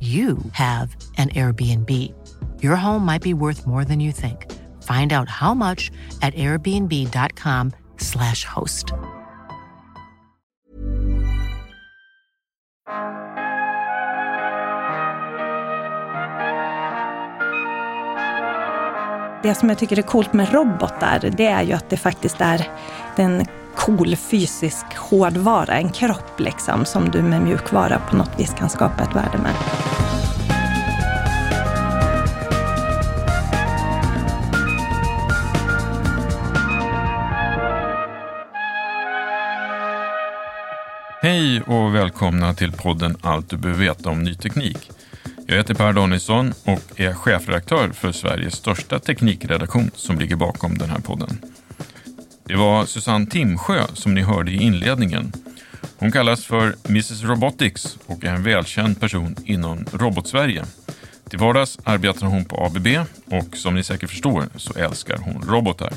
you have an Airbnb. Your home might be worth more than you think. Find out how much at airbnb.com/slash host. Det som jag tycker är coolt med robotar, det är ju att det faktiskt är den cool fysisk hårdvara, en kropp liksom, som du med mjukvara på något vis kan skapa ett värde med. Hej och välkomna till podden Allt du behöver veta om ny teknik. Jag heter Per Danielsson och är chefredaktör för Sveriges största teknikredaktion som ligger bakom den här podden. Det var Susanne Timsjö som ni hörde i inledningen. Hon kallas för Mrs Robotics och är en välkänd person inom Robotsverige. Till vardags arbetar hon på ABB och som ni säkert förstår så älskar hon robotar.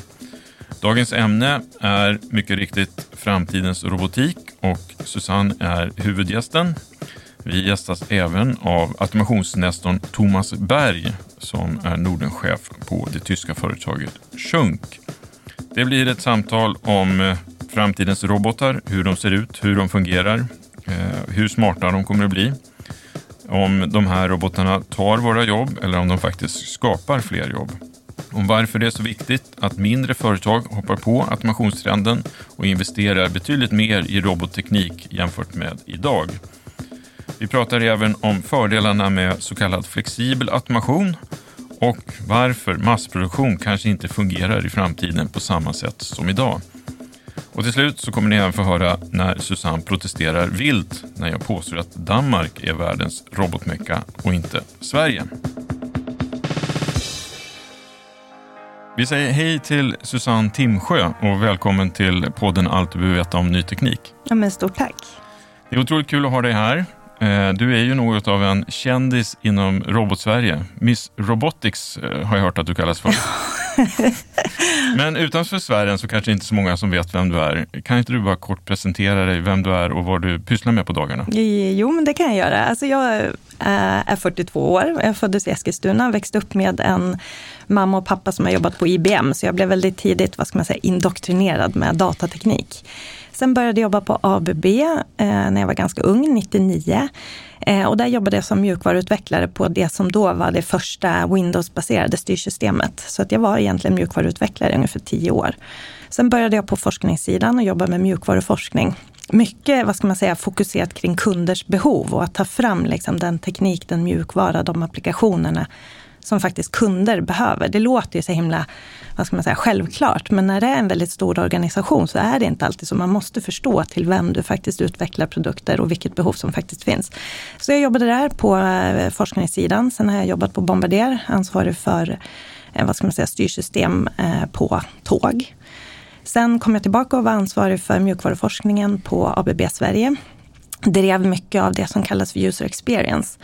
Dagens ämne är mycket riktigt framtidens robotik och Susanne är huvudgästen. Vi gästas även av automationsnestorn Thomas Berg som är Nordenchef på det tyska företaget Schunk. Det blir ett samtal om eh, framtidens robotar, hur de ser ut, hur de fungerar, eh, hur smarta de kommer att bli. Om de här robotarna tar våra jobb eller om de faktiskt skapar fler jobb. Om varför det är så viktigt att mindre företag hoppar på automationstrenden och investerar betydligt mer i robotteknik jämfört med idag. Vi pratar även om fördelarna med så kallad flexibel automation och varför massproduktion kanske inte fungerar i framtiden på samma sätt som idag. Och till slut så kommer ni även få höra när Susanne protesterar vilt när jag påstår att Danmark är världens robotmecka och inte Sverige. Vi säger hej till Susanne Timsjö och välkommen till podden Allt du behöver veta om ny teknik. Ja, men stort tack. Det är otroligt kul att ha dig här. Eh, du är ju något av en kändis inom robotsverige. Miss Robotics eh, har jag hört att du kallas för. Men utanför sfären så kanske inte så många som vet vem du är. Kan inte du bara kort presentera dig, vem du är och vad du pysslar med på dagarna? Eh, jo, men det kan jag göra. Alltså jag eh, är 42 år. Jag föddes i Eskilstuna, växte upp med en mamma och pappa som har jobbat på IBM, så jag blev väldigt tidigt, vad ska man säga, indoktrinerad med datateknik. Sen började jag jobba på ABB eh, när jag var ganska ung, 99. Eh, och där jobbade jag som mjukvaruutvecklare på det som då var det första Windows-baserade styrsystemet. Så att jag var egentligen mjukvaruutvecklare i ungefär tio år. Sen började jag på forskningssidan och jobbade med mjukvaruforskning. Mycket, vad ska man säga, fokuserat kring kunders behov och att ta fram liksom den teknik, den mjukvara, de applikationerna som faktiskt kunder behöver. Det låter ju så himla vad ska man säga, självklart, men när det är en väldigt stor organisation så är det inte alltid så. Man måste förstå till vem du faktiskt utvecklar produkter och vilket behov som faktiskt finns. Så jag jobbade där på eh, forskningssidan. Sen har jag jobbat på Bombardier, ansvarig för eh, vad ska man säga, styrsystem eh, på tåg. Sen kom jag tillbaka och var ansvarig för mjukvaruforskningen på ABB Sverige. Drev mycket av det som kallas för user experience.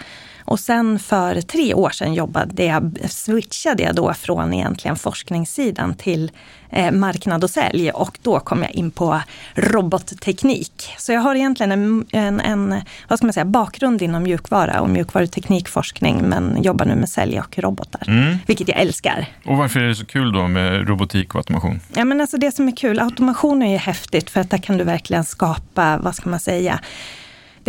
Och sen för tre år sedan jobbade jag, switchade jag då från egentligen forskningssidan till eh, marknad och sälj och då kom jag in på robotteknik. Så jag har egentligen en, en, en vad ska man säga, bakgrund inom mjukvara och mjukvaruteknikforskning men jobbar nu med sälj och robotar, mm. vilket jag älskar. Och varför är det så kul då med robotik och automation? Ja, men alltså det som är kul, automation är ju häftigt för att där kan du verkligen skapa, vad ska man säga,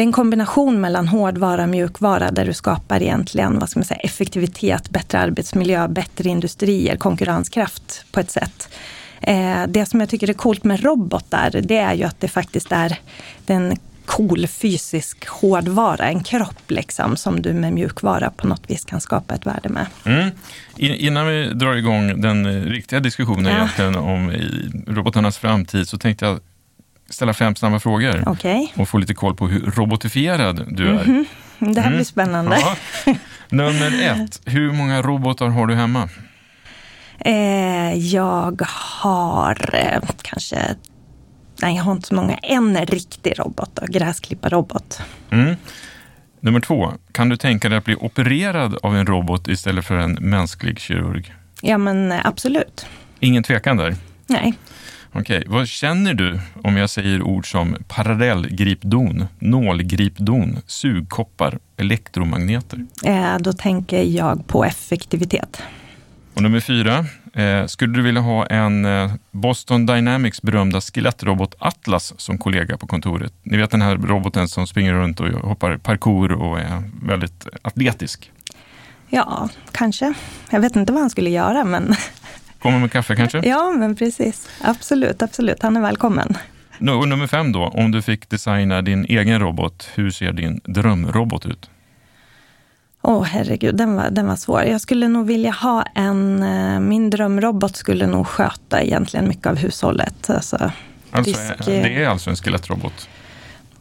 det är en kombination mellan hårdvara och mjukvara där du skapar egentligen vad ska man säga, effektivitet, bättre arbetsmiljö, bättre industrier, konkurrenskraft på ett sätt. Eh, det som jag tycker är coolt med robotar, det är ju att det faktiskt är den cool fysisk hårdvara, en kropp liksom, som du med mjukvara på något vis kan skapa ett värde med. Mm. Innan vi drar igång den riktiga diskussionen ja. egentligen om robotarnas framtid så tänkte jag ställa fem snabba frågor okay. och få lite koll på hur robotifierad du är. Mm -hmm. Det här mm. blir spännande. Ja. Nummer ett, hur många robotar har du hemma? Eh, jag har eh, kanske, nej jag har inte så många, en riktig robot, då, gräsklipparrobot. Mm. Nummer två, kan du tänka dig att bli opererad av en robot istället för en mänsklig kirurg? Ja men eh, absolut. Ingen tvekan där? Nej. Okej, vad känner du om jag säger ord som parallellgripdon, nålgripdon, sugkoppar, elektromagneter? Eh, då tänker jag på effektivitet. Och nummer fyra, eh, skulle du vilja ha en eh, Boston Dynamics berömda skelettrobot Atlas som kollega på kontoret? Ni vet den här roboten som springer runt och hoppar parkour och är väldigt atletisk. Ja, kanske. Jag vet inte vad han skulle göra, men Kommer med kaffe kanske? Ja, men precis. Absolut, absolut. Han är välkommen. Och nummer fem då, om du fick designa din egen robot, hur ser din drömrobot ut? Åh oh, herregud, den var, den var svår. Jag skulle nog vilja ha en, eh, min drömrobot skulle nog sköta egentligen mycket av hushållet. Alltså, alltså disk, det är alltså en skelettrobot?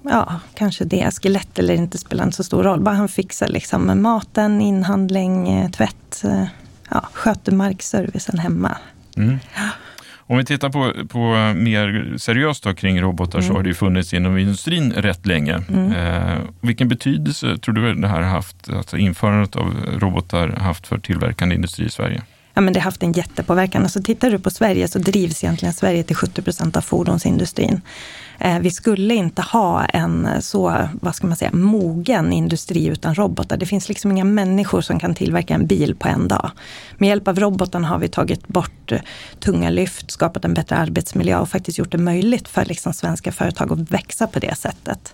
Ja, kanske det. Skelett eller inte spelar inte så stor roll. Bara han fixar liksom maten, inhandling, eh, tvätt, eh, ja, sköter markservicen hemma. Mm. Om vi tittar på, på mer seriöst då, kring robotar mm. så har det ju funnits inom industrin rätt länge. Mm. Eh, vilken betydelse tror du det här har haft, alltså införandet av robotar haft för tillverkande industri i Sverige? Ja, men det har haft en jättepåverkan. Alltså, tittar du på Sverige så drivs egentligen Sverige till 70 procent av fordonsindustrin. Eh, vi skulle inte ha en eh, så, vad ska man säga, mogen industri utan robotar. Det finns liksom inga människor som kan tillverka en bil på en dag. Med hjälp av robotarna har vi tagit bort eh, tunga lyft, skapat en bättre arbetsmiljö och faktiskt gjort det möjligt för liksom svenska företag att växa på det sättet.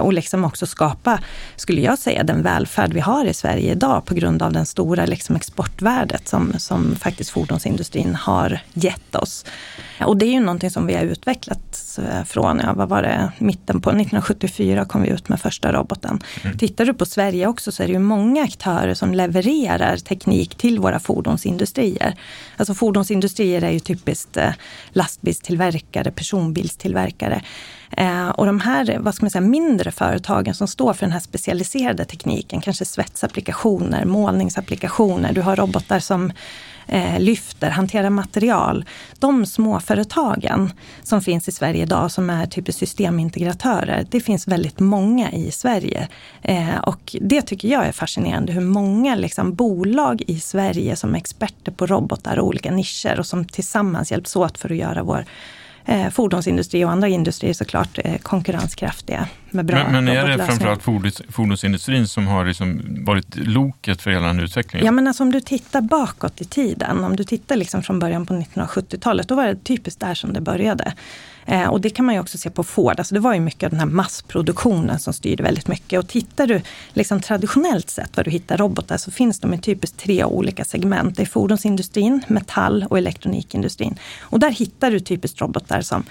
Och liksom också skapa, skulle jag säga, den välfärd vi har i Sverige idag på grund av den stora liksom exportvärdet som, som faktiskt fordonsindustrin har gett oss. Och det är ju någonting som vi har utvecklat från, ja, vad var det, mitten på 1974 kom vi ut med första roboten. Mm. Tittar du på Sverige också så är det ju många aktörer som levererar teknik till våra fordonsindustrier. Alltså fordonsindustrier är ju typiskt eh, lastbilstillverkare, personbilstillverkare. Eh, och de här vad ska man säga, mindre företagen som står för den här specialiserade tekniken, kanske svetsapplikationer, målningsapplikationer, du har robotar som eh, lyfter, hanterar material. De småföretagen som finns i Sverige idag som är typ systemintegratörer, det finns väldigt många i Sverige. Eh, och det tycker jag är fascinerande, hur många liksom, bolag i Sverige som är experter på robotar och olika nischer och som tillsammans hjälps åt för att göra vår eh, fordonsindustri och andra industrier såklart eh, konkurrenskraftiga med bra Men, men är det framförallt fordons, fordonsindustrin som har liksom varit loket för hela den utvecklingen? Ja, men alltså, om du tittar bakåt i tiden, om du tittar liksom från början på 1970-talet, då var det typiskt där som det började. Eh, och det kan man ju också se på Ford. Alltså det var ju mycket av den här massproduktionen som styrde väldigt mycket. Och tittar du liksom traditionellt sett var du hittar robotar så finns de i typiskt tre olika segment. Det är fordonsindustrin, metall och elektronikindustrin. Och där hittar du typiskt robotar som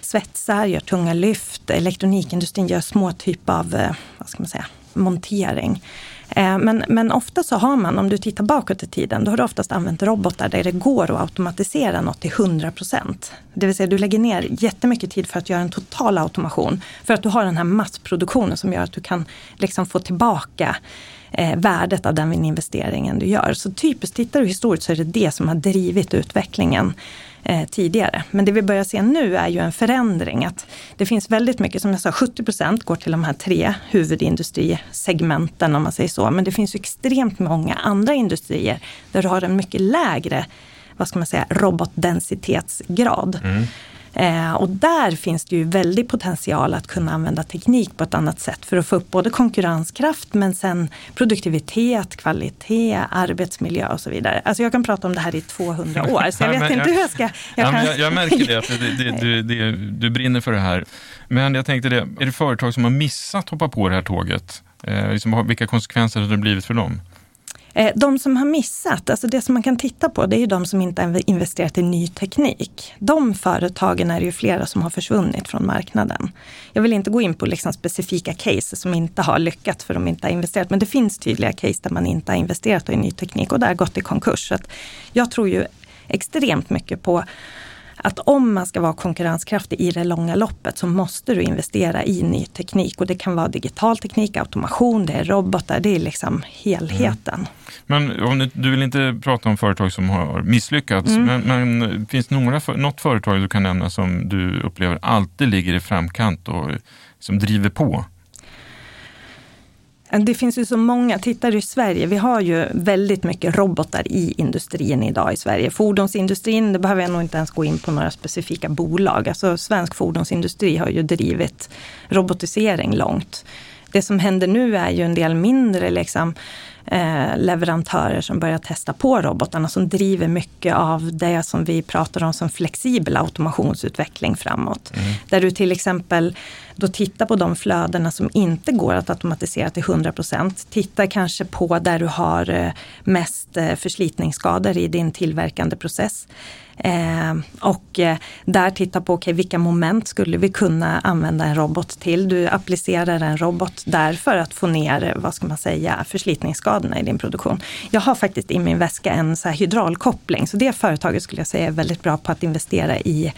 svetsar, gör tunga lyft. Elektronikindustrin gör små typer av, eh, vad ska man säga, montering. Eh, men, men ofta så har man, om du tittar bakåt i tiden, då har du oftast använt robotar där det går att automatisera något till 100 procent. Det vill säga du lägger ner jättemycket tid för att göra en total automation. För att du har den här massproduktionen som gör att du kan liksom få tillbaka eh, värdet av den investeringen du gör. Så typiskt, tittar du historiskt så är det det som har drivit utvecklingen eh, tidigare. Men det vi börjar se nu är ju en förändring. Att det finns väldigt mycket, som jag sa, 70 procent går till de här tre huvudindustrisegmenten om man säger så. Men det finns ju extremt många andra industrier där du har en mycket lägre vad ska man säga, robotdensitetsgrad. Mm. Eh, och där finns det ju väldigt potential att kunna använda teknik på ett annat sätt för att få upp både konkurrenskraft men sen produktivitet, kvalitet, arbetsmiljö och så vidare. Alltså jag kan prata om det här i 200 år så jag vet inte hur jag ska... Jag, kan... jag, jag märker det, att det, det, det, du brinner för det här. Men jag tänkte det, är det företag som har missat att hoppa på det här tåget? Eh, liksom, vilka konsekvenser har det blivit för dem? Eh, de som har missat, alltså det som man kan titta på, det är ju de som inte har investerat i ny teknik. De företagen är det ju flera som har försvunnit från marknaden. Jag vill inte gå in på liksom specifika case som inte har lyckats för de inte har investerat, men det finns tydliga case där man inte har investerat i ny teknik och där gått i konkurs. Så jag tror ju extremt mycket på att om man ska vara konkurrenskraftig i det långa loppet så måste du investera i ny teknik. Och det kan vara digital teknik, automation, det är robotar, det är liksom helheten. Mm. Men om du, vill inte prata om företag som har misslyckats, mm. men, men, finns det några, något företag du kan nämna som du upplever alltid ligger i framkant och som driver på? Det finns ju så många, tittar du i Sverige, vi har ju väldigt mycket robotar i industrin idag i Sverige. Fordonsindustrin, det behöver jag nog inte ens gå in på några specifika bolag. Alltså svensk fordonsindustri har ju drivit robotisering långt. Det som händer nu är ju en del mindre liksom, eh, leverantörer som börjar testa på robotarna som driver mycket av det som vi pratar om som flexibel automationsutveckling framåt. Mm. Där du till exempel då titta på de flödena som inte går att automatisera till 100 procent. Titta kanske på där du har eh, mest eh, förslitningsskador i din tillverkande process. Eh, och eh, där titta på okay, vilka moment skulle vi kunna använda en robot till. Du applicerar en robot där för att få ner, vad ska man säga, förslitningsskadorna i din produktion. Jag har faktiskt i min väska en så här hydraulkoppling, så det företaget skulle jag säga är väldigt bra på att investera i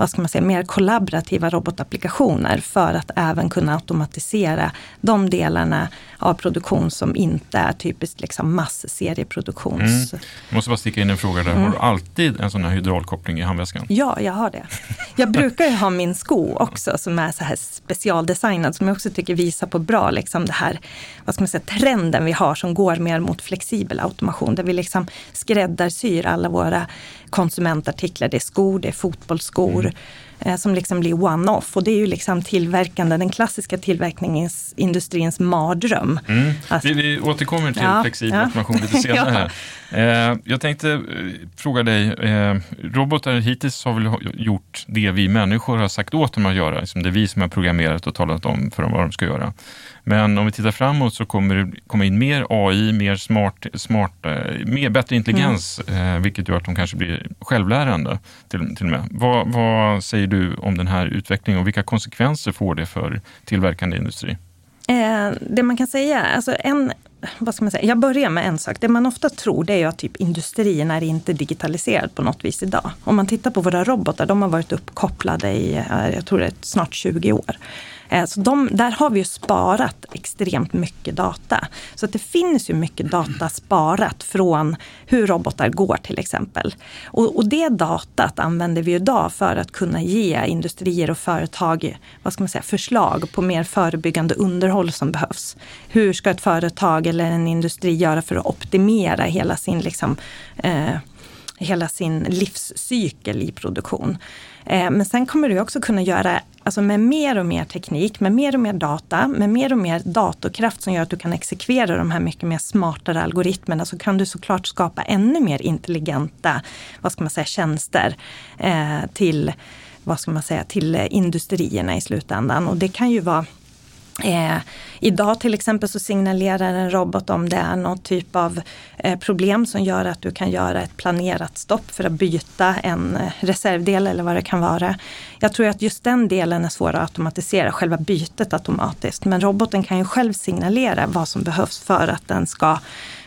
vad ska man säga, mer kollaborativa robotapplikationer för att även kunna automatisera de delarna av produktion som inte är typiskt liksom massserieproduktions... Mm. Jag måste bara sticka in en fråga där. Mm. Har du alltid en sån här hydraulkoppling i handväskan? Ja, jag har det. Jag brukar ju ha min sko också som är så här specialdesignad som jag också tycker visar på bra liksom det här, vad ska man säga, trenden vi har som går mer mot flexibel automation där vi liksom skräddarsyr alla våra konsumentartiklar. Det är skor, det är fotbollsskor. Mm eh, som liksom blir one-off. Och det är ju liksom tillverkande, den klassiska tillverkningsindustrins mardröm. Mm. Alltså, vi, vi återkommer till ja, flexibel ja. automation lite senare. ja. här. Eh, jag tänkte eh, fråga dig, eh, robotar hittills har väl gjort det vi människor har sagt åt dem att göra. Liksom det är vi som har programmerat och talat om för dem vad de ska göra. Men om vi tittar framåt så kommer det komma in mer AI, mer smart, smart eh, mer, bättre intelligens, mm. eh, vilket gör att de kanske blir självlärande till, till och med. Vad, vad säger du om den här utvecklingen och vilka konsekvenser får det för tillverkande industri? Eh, det man kan säga, alltså en, vad ska man säga, jag börjar med en sak. Det man ofta tror det är att typ industrin är inte digitaliserad på något vis idag. Om man tittar på våra robotar, de har varit uppkopplade i, eh, jag tror det är snart 20 år. Eh, så de, där har vi ju sparat extremt mycket data. Så att det finns ju mycket data sparat från hur robotar går till exempel. Och, och det datat använder vi idag för att kunna ge industrier och företag vad ska man säga, förslag på mer förebyggande underhåll som behövs. Hur ska ett företag eller en industri göra för att optimera hela sin liksom, eh, hela sin livscykel i produktion. Eh, men sen kommer du också kunna göra, alltså med mer och mer teknik, med mer och mer data, med mer och mer datorkraft som gör att du kan exekvera de här mycket mer smartare algoritmerna, så kan du såklart skapa ännu mer intelligenta, vad ska man säga, tjänster eh, till, vad ska man säga, till eh, industrierna i slutändan. Och det kan ju vara Eh, idag till exempel så signalerar en robot om det är någon typ av eh, problem som gör att du kan göra ett planerat stopp för att byta en eh, reservdel eller vad det kan vara. Jag tror att just den delen är svår att automatisera, själva bytet automatiskt. Men roboten kan ju själv signalera vad som behövs för att den ska,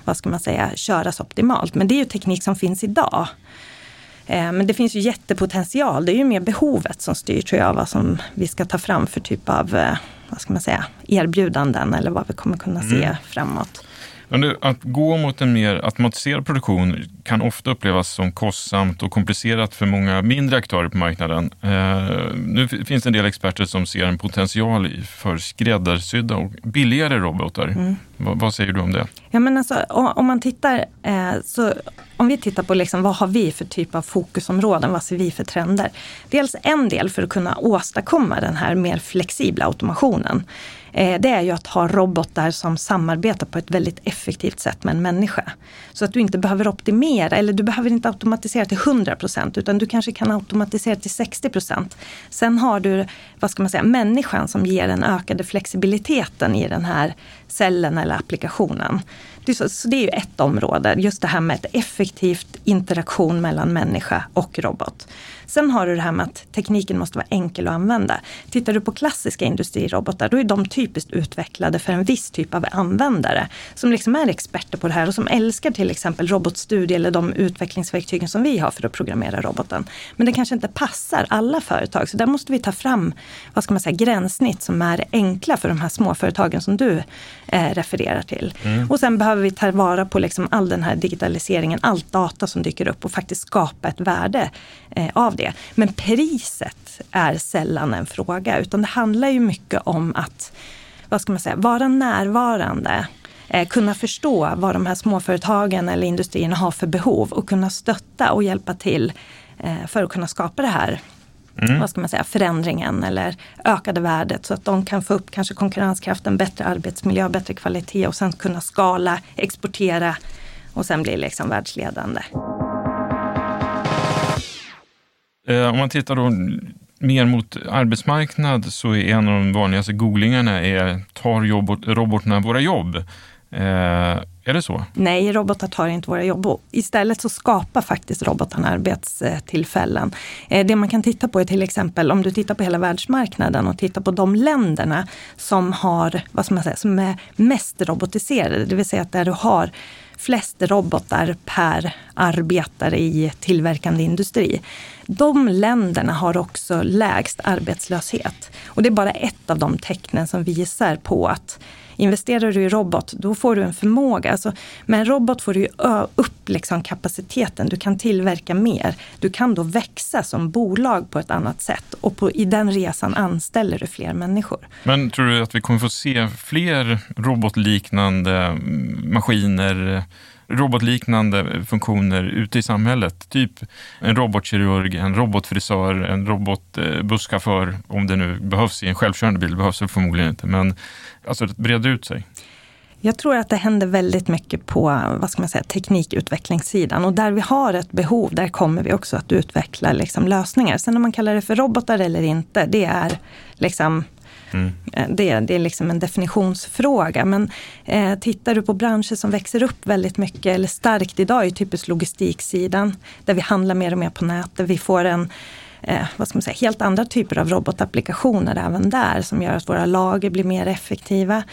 vad ska man säga, köras optimalt. Men det är ju teknik som finns idag. Eh, men det finns ju jättepotential. Det är ju mer behovet som styr tror jag vad som vi ska ta fram för typ av eh, vad ska man säga, erbjudanden eller vad vi kommer kunna se mm. framåt. Men du, att gå mot en mer automatiserad produktion kan ofta upplevas som kostsamt och komplicerat för många mindre aktörer på marknaden. Eh, nu finns det en del experter som ser en potential för skräddarsydda och billigare robotar. Mm. vad, vad säger du om det? Ja, men alltså, om man tittar, eh, så om vi tittar på liksom, vad har vi för typ av fokusområden, vad ser vi för trender? Dels en del för att kunna åstadkomma den här mer flexibla automationen. Eh, det är ju att ha robotar som samarbetar på ett väldigt effektivt sätt med en människa. Så att du inte behöver optimera eller du behöver inte automatisera till 100% utan du kanske kan automatisera till 60% Sen har du, vad ska man säga, människan som ger den ökade flexibiliteten i den här cellen eller applikationen. Så det är ju ett område, just det här med ett effektivt interaktion mellan människa och robot. Sen har du det här med att tekniken måste vara enkel att använda. Tittar du på klassiska industrirobotar, då är de typiskt utvecklade för en viss typ av användare som liksom är experter på det här och som älskar till exempel robotstudie eller de utvecklingsverktygen som vi har för att programmera roboten. Men det kanske inte passar alla företag, så där måste vi ta fram vad ska man säga, gränssnitt som är enkla för de här småföretagen som du eh, refererar till. Mm. Och sen behöver vi ta vara på liksom all den här digitaliseringen, allt data som dyker upp och faktiskt skapa ett värde eh, av det. Men priset är sällan en fråga, utan det handlar ju mycket om att, vad ska man säga, vara närvarande eh, kunna förstå vad de här småföretagen eller industrierna har för behov och kunna stötta och hjälpa till eh, för att kunna skapa det här Mm. vad ska man säga, förändringen eller ökade värdet så att de kan få upp kanske konkurrenskraften, bättre arbetsmiljö, bättre kvalitet och sen kunna skala, exportera och sen bli liksom världsledande. Eh, om man tittar då mer mot arbetsmarknad så är en av de vanligaste googlingarna är tar robot, robotarna våra jobb? Eh, är det så? Nej, robotar tar inte våra jobb. Istället så skapar faktiskt robotarna arbetstillfällen. Eh, det man kan titta på är till exempel om du tittar på hela världsmarknaden och tittar på de länderna som har, vad ska man säga, som är mest robotiserade. Det vill säga att där du har flest robotar per arbetare i tillverkande industri. De länderna har också lägst arbetslöshet. Och det är bara ett av de tecknen som visar på att Investerar du i robot, då får du en förmåga. Alltså, med en robot får du upp liksom kapaciteten. Du kan tillverka mer. Du kan då växa som bolag på ett annat sätt och på, i den resan anställer du fler människor. Men tror du att vi kommer få se fler robotliknande maskiner robotliknande funktioner ute i samhället. Typ en robotkirurg, en robotfrisör, en robotbusschaufför, om det nu behövs i en självkörande bil, det behövs det förmodligen inte, men alltså det breder ut sig. Jag tror att det händer väldigt mycket på vad ska man säga, teknikutvecklingssidan och där vi har ett behov, där kommer vi också att utveckla liksom lösningar. Sen om man kallar det för robotar eller inte, det är liksom Mm. Det, det, är liksom en definitionsfråga. Men eh, tittar du på branscher som växer upp väldigt mycket eller starkt idag är typiskt logistiksidan. Där vi handlar mer och mer på nätet. Vi får en eh, vad ska man säga, helt andra typer av robotapplikationer även där som gör att våra lager blir mer effektiva.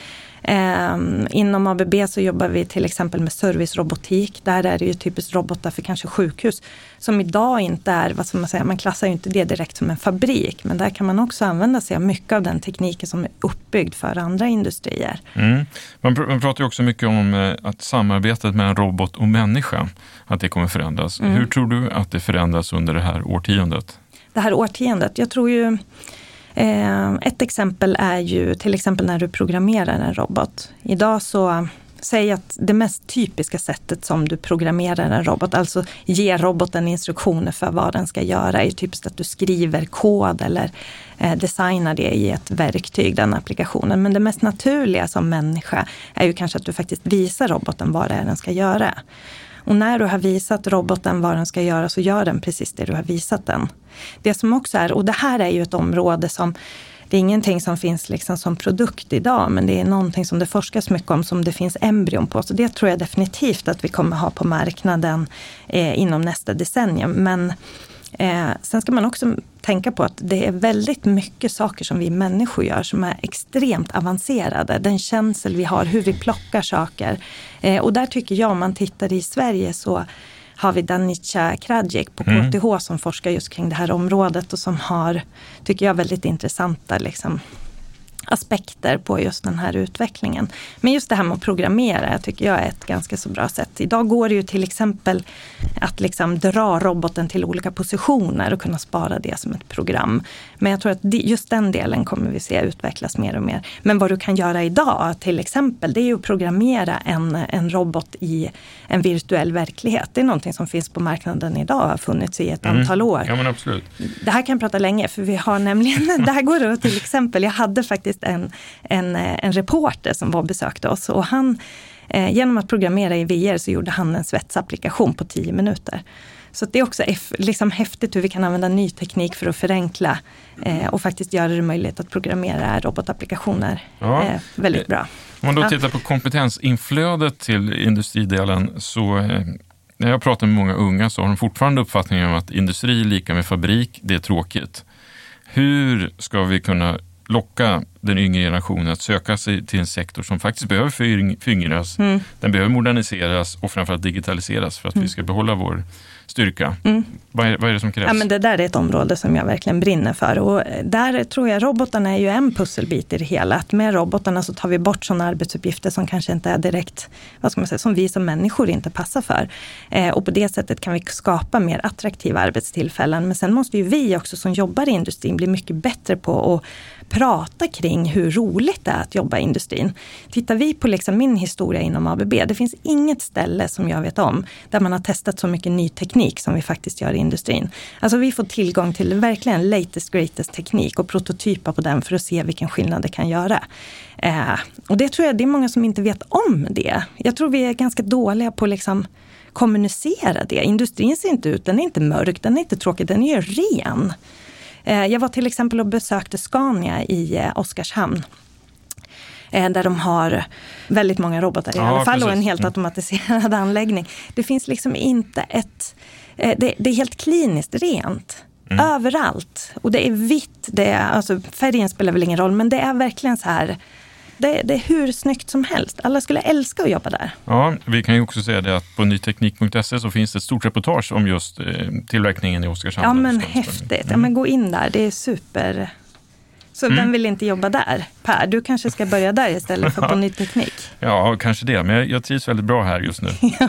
Eh, inom ABB så jobbar vi till exempel med servicerobotik. Där är det ju typiskt robotar för kanske sjukhus. Som idag inte är, vad ska man säga, man klassar ju inte det direkt som en fabrik. Men där kan man också använda sig av mycket av den tekniken som är uppbyggd för andra industrier. Mm. Man, pr man pratar ju också mycket om eh, att samarbetet mellan robot och människa, att det kommer förändras. Mm. Hur tror du att det förändras under det här årtiondet? Det här årtiondet? Jag tror ju Eh, ett exempel är ju till exempel när du programmerar en robot. Idag så Säg att det mest typiska sättet som du programmerar en robot, alltså ger roboten instruktioner för vad den ska göra, är typiskt att du skriver kod eller eh, designar det i ett verktyg, den applikationen. Men det mest naturliga som människa är ju kanske att du faktiskt visar roboten vad det är den ska göra. Och när du har visat roboten vad den ska göra så gör den precis det du har visat den. Det som också är, och det här är ju ett område som det är ingenting som finns liksom som produkt idag, men det är någonting som det forskas mycket om, som det finns embryon på. Så det tror jag definitivt att vi kommer ha på marknaden eh, inom nästa decennium. Men eh, sen ska man också tänka på att det är väldigt mycket saker som vi människor gör som är extremt avancerade. Den känsel vi har, hur vi plockar saker. Eh, och där tycker jag, om man tittar i Sverige så har vi Danica Kradzic på KTH mm. som forskar just kring det här området och som har, tycker jag, väldigt intressanta liksom, aspekter på just den här utvecklingen. Men just det här med att programmera, jag tycker jag är ett ganska så bra sätt. Idag går det ju till exempel att liksom dra roboten till olika positioner och kunna spara det som ett program. Men jag tror att just den delen kommer vi se utvecklas mer och mer. Men vad du kan göra idag till exempel, det är ju att programmera en, en robot i en virtuell verklighet. Det är någonting som finns på marknaden idag och har funnits i ett mm. antal år. Ja, men absolut. Det här kan jag prata länge, för vi har nämligen, det här går då till exempel, jag hade faktiskt en, en, en reporter som var och besökte oss och han, eh, genom att programmera i VR så gjorde han en svetsapplikation på tio minuter. Så det är också liksom häftigt hur vi kan använda ny teknik för att förenkla eh, och faktiskt göra det möjligt att programmera robotapplikationer ja. eh, väldigt bra. Om man då tittar på kompetensinflödet till industridelen så eh, när jag pratar med många unga så har de fortfarande uppfattningen om att industri är lika med fabrik, det är tråkigt. Hur ska vi kunna locka den yngre generationen att söka sig till en sektor som faktiskt behöver föryngras, mm. den behöver moderniseras och framförallt digitaliseras för att mm. vi ska behålla vår styrka. Mm. Vad, är, vad är det som krävs? Ja, men det där är ett område som jag verkligen brinner för. Och där tror jag robotarna är ju en pusselbit i det hela. Att med robotarna så tar vi bort sådana arbetsuppgifter som kanske inte är direkt, vad ska man säga, som vi som människor inte passar för. Eh, och på det sättet kan vi skapa mer attraktiva arbetstillfällen. Men sen måste ju vi också som jobbar i industrin bli mycket bättre på att prata kring hur roligt det är att jobba i industrin. Tittar vi på liksom min historia inom ABB, det finns inget ställe som jag vet om där man har testat så mycket ny teknik som vi faktiskt gör industrin. Alltså vi får tillgång till verkligen latest greatest teknik och prototypa på den för att se vilken skillnad det kan göra. Eh, och det tror jag det är många som inte vet om det. Jag tror vi är ganska dåliga på liksom kommunicera det. Industrin ser inte ut, den är inte mörk, den är inte tråkig, den är ren. Eh, jag var till exempel och besökte Scania i eh, Oskarshamn. Eh, där de har väldigt många robotar i ja, alla fall precis. och en helt mm. automatiserad anläggning. Det finns liksom inte ett... Det, det är helt kliniskt rent. Mm. Överallt. Och det är vitt, det är, alltså färgen spelar väl ingen roll, men det är verkligen så här det, det, är hur snyggt som helst. Alla skulle älska att jobba där. Ja, vi kan ju också säga det att på nyteknik.se så finns det ett stort reportage om just eh, tillverkningen i Oskarshamn. Ja, men häftigt. Mm. Ja, men gå in där. Det är super. Så mm. vem vill inte jobba där? Per, du kanske ska börja där istället för på ny teknik? Ja, kanske det. Men jag, jag trivs väldigt bra här just nu. ja.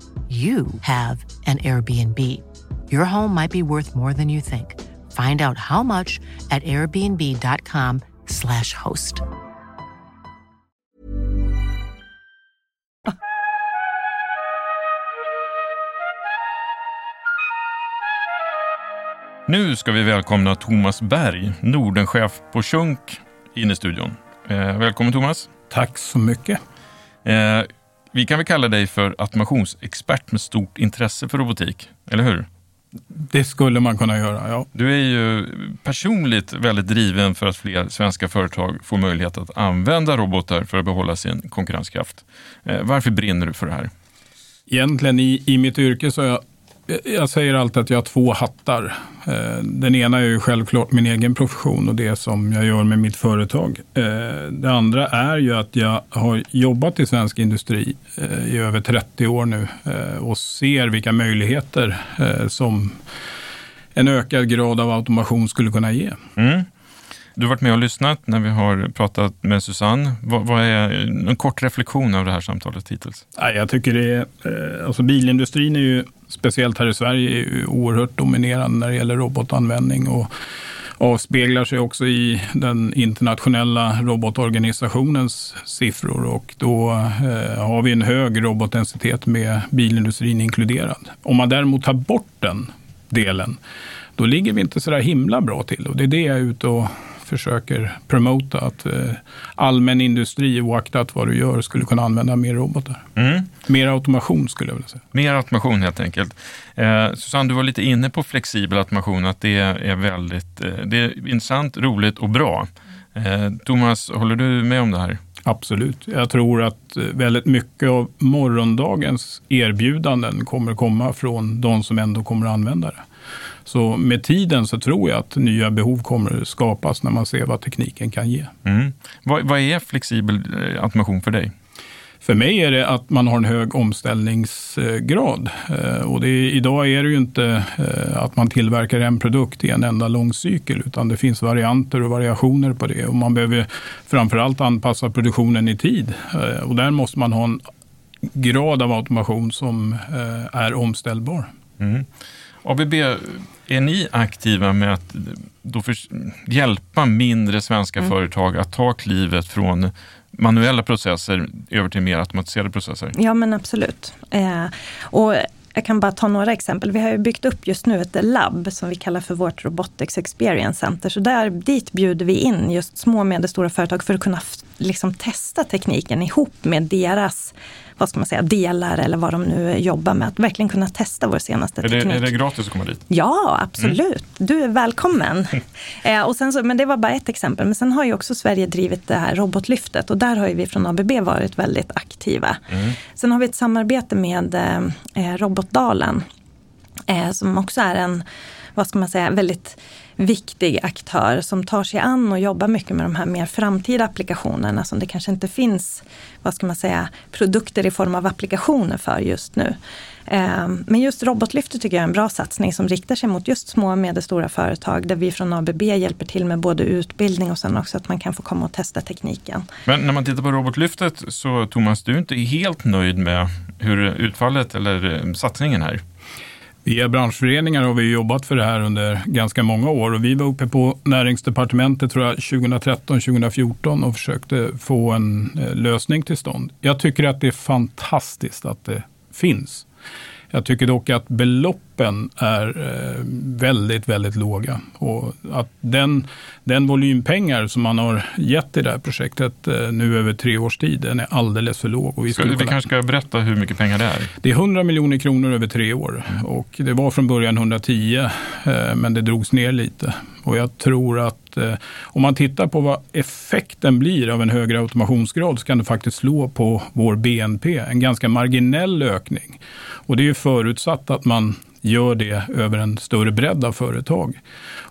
you have an Airbnb. Your home might be worth more than you think. Find out how much at airbnb.com/slash host. Nu ska vi välkomna Thomas Berg, Nordenchef på Schunk, in i studion. Eh, välkommen Thomas. Tack så mycket. Eh, vi kan väl kalla dig för automationsexpert med stort intresse för robotik, eller hur? Det skulle man kunna göra, ja. Du är ju personligt väldigt driven för att fler svenska företag får möjlighet att använda robotar för att behålla sin konkurrenskraft. Eh, varför brinner du för det här? Egentligen i, i mitt yrke så är jag jag säger alltid att jag har två hattar. Eh, den ena är ju självklart min egen profession och det som jag gör med mitt företag. Eh, det andra är ju att jag har jobbat i svensk industri eh, i över 30 år nu och ser vilka möjligheter som en ökad grad av automation skulle kunna ge. Mm. Du har varit med och lyssnat när vi har pratat med Susanne. Vad, vad är en kort reflektion av det här samtalet hittills? Jag tycker det är, alltså bilindustrin är ju speciellt här i Sverige, är oerhört dominerande när det gäller robotanvändning och avspeglar sig också i den internationella robotorganisationens siffror och då eh, har vi en hög robotdensitet med bilindustrin inkluderad. Om man däremot tar bort den delen, då ligger vi inte så där himla bra till och det är det jag är ute och försöker promota att eh, allmän industri, oaktat vad du gör, skulle kunna använda mer robotar. Mm. Mer automation skulle jag vilja säga. Mer automation helt enkelt. Eh, Susanne, du var lite inne på flexibel automation, att det är väldigt eh, det är intressant, roligt och bra. Eh, Thomas, håller du med om det här? Absolut. Jag tror att eh, väldigt mycket av morgondagens erbjudanden kommer komma från de som ändå kommer att använda det. Så med tiden så tror jag att nya behov kommer skapas när man ser vad tekniken kan ge. Mm. Vad, vad är flexibel eh, automation för dig? För mig är det att man har en hög omställningsgrad. Eh, och är, idag är det ju inte eh, att man tillverkar en produkt i en enda lång cykel, utan det finns varianter och variationer på det. Och man behöver framförallt anpassa produktionen i tid. Och där måste man ha en grad av automation som är omställbar. Mm. ABB, är ni aktiva med att då för, hjälpa mindre svenska mm. företag att ta klivet från manuella processer över till mer automatiserade processer? Ja men absolut. Eh, och jag kan bara ta några exempel. Vi har byggt upp just nu ett labb som vi kallar för vårt Robotics Experience Center. Så där, dit bjuder vi in just små och medelstora företag för att kunna liksom testa tekniken ihop med deras vad ska man säga, delar eller vad de nu jobbar med. Att verkligen kunna testa vår senaste är det, teknik. Är det gratis att komma dit? Ja, absolut. Mm. Du är välkommen. eh, och sen så, men det var bara ett exempel. Men sen har ju också Sverige drivit det här robotlyftet och där har ju vi från ABB varit väldigt aktiva. Mm. Sen har vi ett samarbete med eh, Robotdalen eh, som också är en, vad ska man säga, väldigt viktig aktör som tar sig an och jobbar mycket med de här mer framtida applikationerna som det kanske inte finns, vad ska man säga, produkter i form av applikationer för just nu. Eh, men just Robotlyftet tycker jag är en bra satsning som riktar sig mot just små och medelstora företag där vi från ABB hjälper till med både utbildning och sen också att man kan få komma och testa tekniken. Men när man tittar på Robotlyftet så Thomas, du är inte helt nöjd med hur utfallet eller eh, satsningen är? Via branschföreningar har vi jobbat för det här under ganska många år och vi var uppe på näringsdepartementet tror jag 2013-2014 och försökte få en eh, lösning till stånd. Jag tycker att det är fantastiskt att det finns. Jag tycker dock att beloppen är eh, väldigt, väldigt låga. Och att den, den volym pengar som man har gett i det här projektet eh, nu över tre års tid, den är alldeles för låg. Och vi, ska, vi kanske ska berätta hur mycket pengar det är? Det är 100 miljoner kronor över tre år. Mm. Och det var från början 110, eh, men det drogs ner lite. Och jag tror att eh, om man tittar på vad effekten blir av en högre automationsgrad så kan det faktiskt slå på vår BNP. En ganska marginell ökning. Och det är ju förutsatt att man gör det över en större bredd av företag.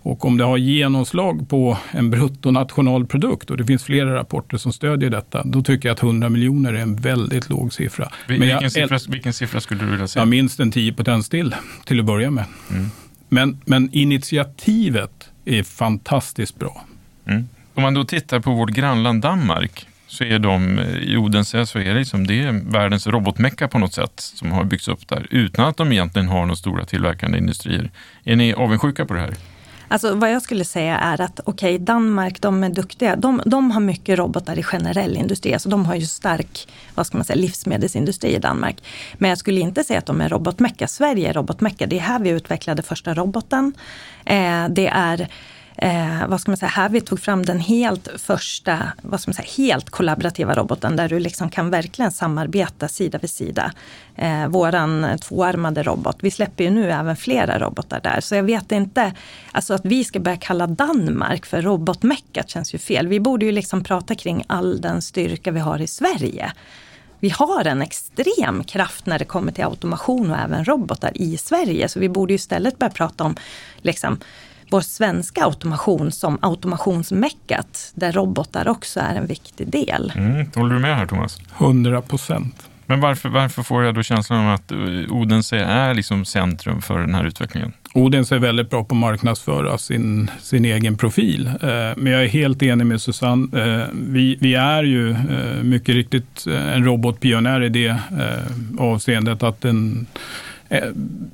Och om det har genomslag på en bruttonationalprodukt, och det finns flera rapporter som stödjer detta, då tycker jag att 100 miljoner är en väldigt låg siffra. Vilken, jag, siffra, vilken siffra skulle du vilja se? Ja, minst en 10 potens till, till att börja med. Mm. Men, men initiativet är fantastiskt bra. Mm. Om man då tittar på vårt grannland Danmark, så är de, eh, i Odense så är det, liksom, det är världens robotmecka på något sätt som har byggts upp där, utan att de egentligen har några stora tillverkande industrier. Är ni avundsjuka på det här? Alltså vad jag skulle säga är att okej, okay, Danmark, de är duktiga. De, de har mycket robotar i generell industri. Alltså de har ju stark vad ska man säga, livsmedelsindustri i Danmark. Men jag skulle inte säga att de är robotmecka. Sverige är robotmecka. Det är här vi utvecklade första roboten. Eh, det är eh, vad ska man säga, här vi tog fram den helt första, vad ska man säga, helt kollaborativa roboten där du liksom kan verkligen samarbeta sida vid sida. Eh, våran tvåarmade robot. Vi släpper ju nu även flera robotar där. Så jag vet inte, alltså att vi ska börja kalla Danmark för robotmeckat känns ju fel. Vi borde ju liksom prata kring all den styrka vi har i Sverige vi har en extrem kraft när det kommer till automation och även robotar i Sverige. Så vi borde ju istället börja prata om liksom, vår svenska automation som automationsmeckat, där robotar också är en viktig del. Mm, håller du med här Thomas? 100 procent. Men varför, varför får jag då känslan av att eh, Odense är liksom centrum för den här utvecklingen? Odense är väldigt bra på att marknadsföra sin, sin egen profil. Eh, men jag är helt enig med Susanne. Eh, vi, vi är ju mycket riktigt en robotpionjär i det avseendet att den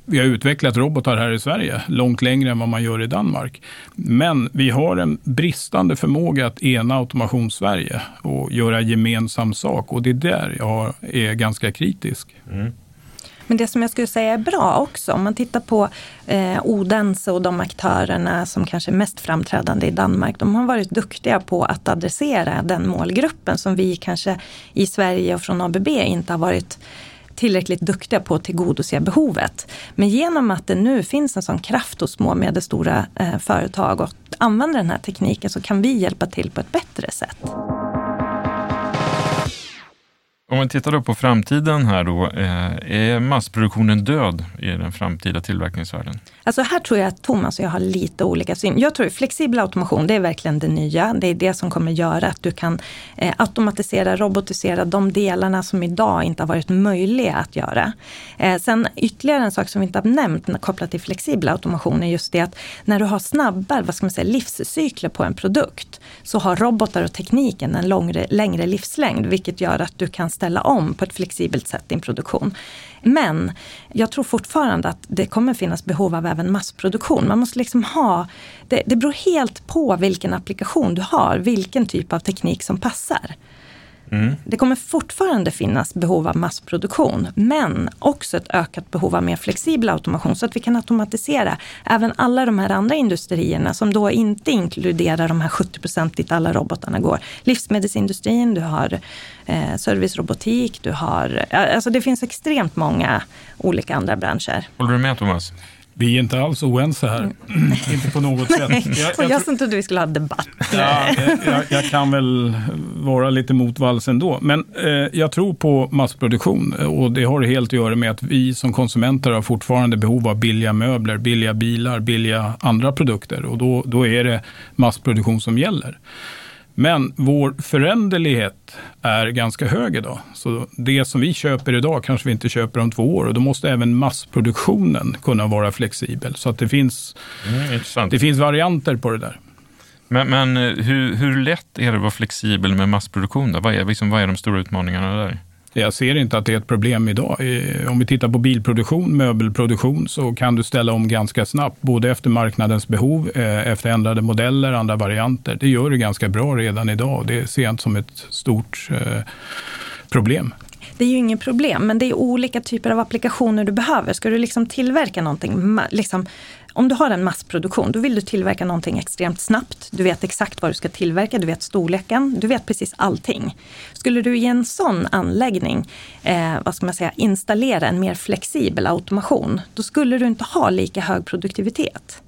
vi har utvecklat robotar här i Sverige långt längre än vad man gör i Danmark. Men vi har en bristande förmåga att ena Automationssverige och göra gemensam sak. Och det är där jag är ganska kritisk. Mm. Men det som jag skulle säga är bra också, om man tittar på eh, Odense och de aktörerna som kanske är mest framträdande i Danmark. De har varit duktiga på att adressera den målgruppen som vi kanske i Sverige och från ABB inte har varit tillräckligt duktiga på att tillgodose behovet. Men genom att det nu finns en sån kraft hos små och medelstora eh, företag och använda den här tekniken så kan vi hjälpa till på ett bättre sätt. Om man tittar då på framtiden här då, eh, är massproduktionen död i den framtida tillverkningsvärlden? Alltså här tror jag att Thomas och jag har lite olika syn. Jag tror att flexibel automation, det är verkligen det nya. Det är det som kommer göra att du kan eh, automatisera, robotisera de delarna som idag inte har varit möjliga att göra. Eh, sen ytterligare en sak som vi inte har nämnt kopplat till flexibel automation är just det att när du har snabba vad ska man säga, livscykler på en produkt så har robotar och tekniken en långre, längre livslängd vilket gör att du kan ställa om på ett flexibelt sätt din produktion. Men jag tror fortfarande att det kommer finnas behov av även massproduktion. Man måste liksom ha, det, det beror helt på vilken applikation du har, vilken typ av teknik som passar. Mm. Det kommer fortfarande finnas behov av massproduktion, men också ett ökat behov av mer flexibel automation så att vi kan automatisera även alla de här andra industrierna som då inte inkluderar de här 70 procent dit alla robotarna går. Livsmedelsindustrin, du har eh, servicerobotik, du har, alltså det finns extremt många olika andra branscher. Håller du med Thomas? Vi är inte alls oense här. Mm. inte på något sätt. Jag, jag, jag trodde vi skulle ha debatt. Ja, jag, jag, kan väl vara lite motvalls ändå. Men eh, jag tror på massproduktion och det har helt att göra med att vi som konsumenter har fortfarande behov av billiga möbler, billiga bilar, billiga andra produkter och då, då är det massproduktion som gäller. Men vår föränderlighet är ganska hög idag. Så det som vi köper idag kanske vi inte köper om två år. Och då måste även massproduktionen kunna vara flexibel. Så att det finns, mm, det finns varianter på det där. Men, men hur, hur lätt är det att vara flexibel med massproduktion? Då? Vad, är, liksom, vad är de stora utmaningarna där? Jag ser inte att det är ett problem idag. Om vi tittar på bilproduktion, möbelproduktion, så kan du ställa om ganska snabbt, både efter marknadens behov, eh, efter ändrade modeller, andra varianter. Det gör du ganska bra redan idag. Det ser jag inte som ett stort eh, problem. Det är ju inget problem, men det är olika typer av applikationer du behöver. Ska du liksom tillverka någonting, liksom, om du har en massproduktion, då vill du tillverka någonting extremt snabbt. Du vet exakt vad du ska tillverka, du vet storleken, du vet precis allting. Skulle du i en sån anläggning, eh, vad ska man säga, installera en mer flexibel automation, då skulle du inte ha lika hög produktivitet.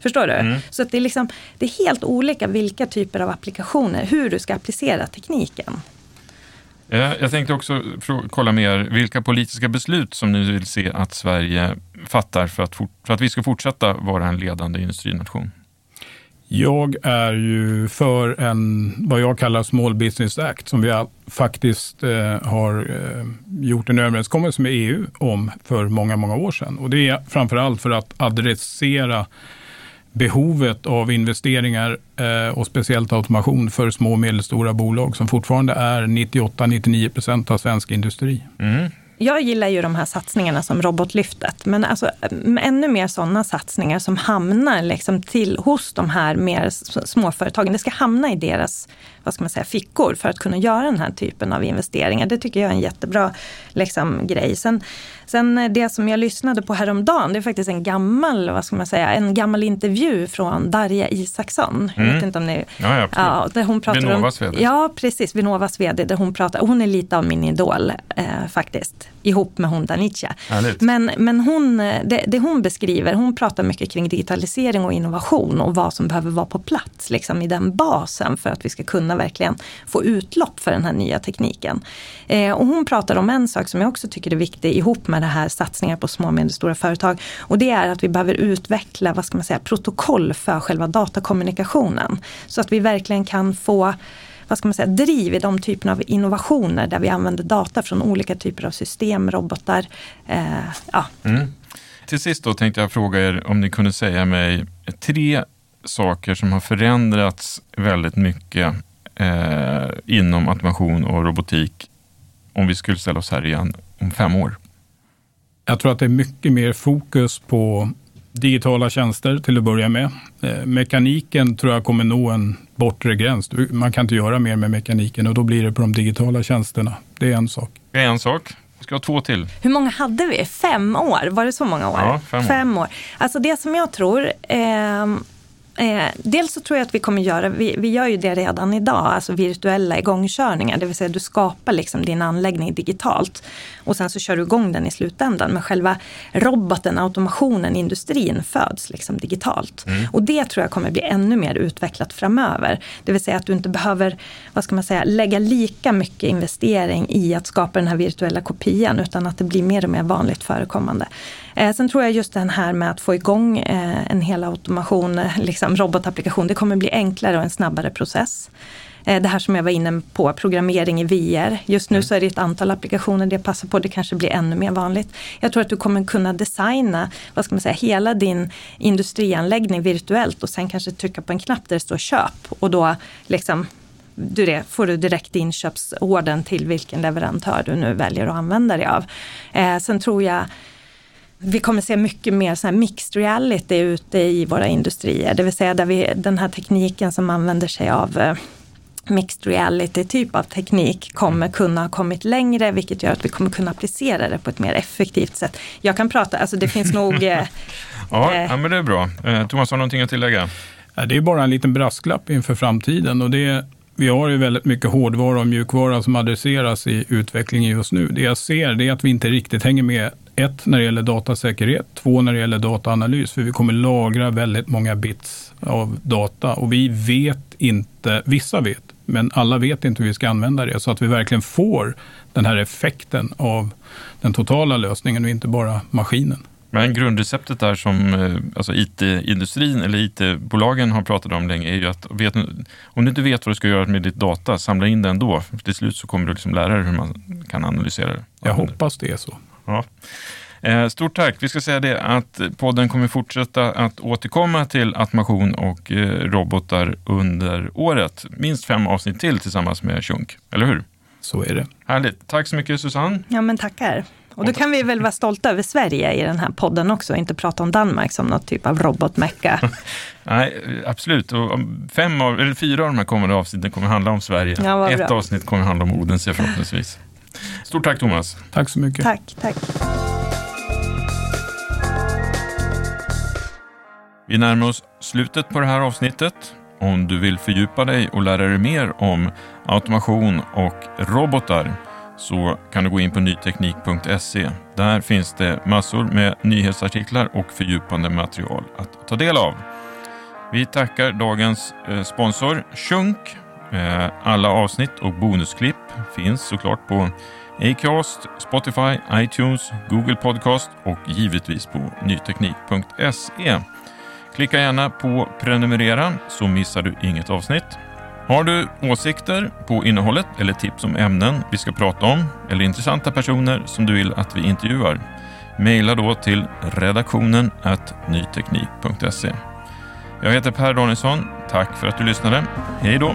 Förstår du? Mm. Så det, är liksom, det är helt olika vilka typer av applikationer, hur du ska applicera tekniken. Eh, jag tänkte också kolla med er vilka politiska beslut som ni vill se att Sverige fattar för att, for, för att vi ska fortsätta vara en ledande industrination? Jag är ju för en, vad jag kallar Small Business Act, som vi faktiskt eh, har eh, gjort en överenskommelse med EU om för många, många år sedan. Och det är framför allt för att adressera behovet av investeringar eh, och speciellt automation för små och medelstora bolag som fortfarande är 98-99 procent av svensk industri. Mm jag gillar ju de här satsningarna som Robotlyftet, men alltså, ännu mer sådana satsningar som hamnar liksom till, hos de här mer småföretagen. Det ska hamna i deras vad ska man säga, fickor för att kunna göra den här typen av investeringar. Det tycker jag är en jättebra liksom, grej. Sen, sen eh, det som jag lyssnade på häromdagen, det är faktiskt en gammal, vad ska man säga, en gammal intervju från Darja Isaksson. Mm. Jag vet inte om ni... Ja, ja, ja där hon pratar Vinnovas om, vd. Ja, precis. Vinnovas vd. Där hon, pratar, hon är lite av min idol eh, faktiskt, ihop med hon Danica. Men, men hon, eh, det, det, hon beskriver, hon pratar mycket kring digitalisering och innovation och vad som behöver vara på plats liksom, i den basen för att vi ska kunna verkligen få utlopp för den här nya tekniken. Eh, och hon pratar om en sak som jag också tycker är viktig ihop med det här satsningar på små och medelstora företag. Och det är att vi behöver utveckla, vad ska man säga, protokoll för själva datakommunikationen. Så att vi verkligen kan få vad ska man säga, driv i de typerna av innovationer där vi använder data från olika typer av system, robotar. Eh, ja. Mm. Till sist då tänkte jag fråga er om ni kunde säga mig tre saker som har förändrats väldigt mycket eh, inom automation och robotik om vi skulle ställa oss här igen om fem år? Jag tror att det är mycket mer fokus på digitala tjänster till att börja med. Eh, mekaniken tror jag kommer nå en bortre gräns. Man kan inte göra mer med mekaniken och då blir det på de digitala tjänsterna. Det är en sak. Det är en sak. Vi ska ha två till. Hur många hade vi? Fem år? Var det så många år? Ja, fem år. Fem år. Alltså det som jag tror eh, Eh, dels så tror jag att vi kommer göra, vi, vi gör ju det redan idag, alltså virtuella igångkörningar. Det vill säga du skapar liksom din anläggning digitalt och sen så kör du igång den i slutändan. Men själva roboten, automationen, industrin föds liksom digitalt. Mm. Och det tror jag kommer bli ännu mer utvecklat framöver. Det vill säga att du inte behöver, vad ska man säga, lägga lika mycket investering i att skapa den här virtuella kopian utan att det blir mer och mer vanligt förekommande. Eh, sen tror jag just den här med att få igång eh, en hel automation, eh, liksom robotapplikation, det kommer bli enklare och en snabbare process. Eh, det här som jag var inne på, programmering i VR. Just nu mm. så är det ett antal applikationer det passar på, det kanske blir ännu mer vanligt. Jag tror att du kommer kunna designa, vad ska man säga, hela din industrianläggning virtuellt och sen kanske trycka på en knapp där det står köp och då liksom du det, får du direkt inköpsorden till vilken leverantör du nu väljer att använda dig av. Eh, sen tror jag vi kommer se mycket mer så här mixed reality ute i våra industrier. Det vill säga där vi, den här tekniken som använder sig av eh, mixed reality typ av teknik kommer kunna ha kommit längre vilket gör att vi kommer kunna applicera det på ett mer effektivt sätt. Jag kan prata, alltså det finns nog... Eh, ja, eh, ja, men det är bra. Eh, Thomas, har någonting att tillägga? Det är bara en liten brasklapp inför framtiden och det vi har ju väldigt mycket hårdvara och mjukvara som adresseras i utvecklingen just nu. Det jag ser det är att vi inte riktigt hänger med ett, när det gäller datasäkerhet. Två, när det gäller dataanalys. För vi kommer lagra väldigt många bits av data. Och vi vet inte, vissa vet, men alla vet inte hur vi ska använda det. Så att vi verkligen får den här effekten av den totala lösningen och inte bara maskinen. Men grundreceptet där som eh, alltså IT-industrin eller IT-bolagen har pratat om länge är ju att vet, om du inte vet vad du ska göra med ditt data, samla in det ändå. Till slut så kommer du liksom lära dig hur man kan analysera det. Jag hoppas det är så. Ja. Eh, stort tack. Vi ska säga det att podden kommer fortsätta att återkomma till automation och eh, robotar under året. Minst fem avsnitt till tillsammans med Shunk, eller hur? Så är det. Härligt. Tack så mycket Susanne. Ja, men tackar. Och då kan vi väl vara stolta över Sverige i den här podden också, inte prata om Danmark som något typ av robotmecka. Nej, absolut. Och fem av, eller fyra av de här kommande avsnitten kommer handla om Sverige. Ja, Ett bra. avsnitt kommer handla om Odense förhoppningsvis. Stort tack Thomas. Tack så mycket. Tack, tack. Vi närmar oss slutet på det här avsnittet. Om du vill fördjupa dig och lära dig mer om automation och robotar så kan du gå in på nyteknik.se. Där finns det massor med nyhetsartiklar och fördjupande material att ta del av. Vi tackar dagens eh, sponsor Shunk. Eh, alla avsnitt och bonusklipp finns såklart på Acast, Spotify, iTunes, Google Podcast och givetvis på nyteknik.se. Klicka gärna på prenumerera så missar du inget avsnitt. Har du åsikter på innehållet eller tips om ämnen vi ska prata om eller intressanta personer som du vill att vi intervjuar? Mejla då till redaktionen nyteknik.se. Jag heter Per Danielsson. Tack för att du lyssnade. Hej då!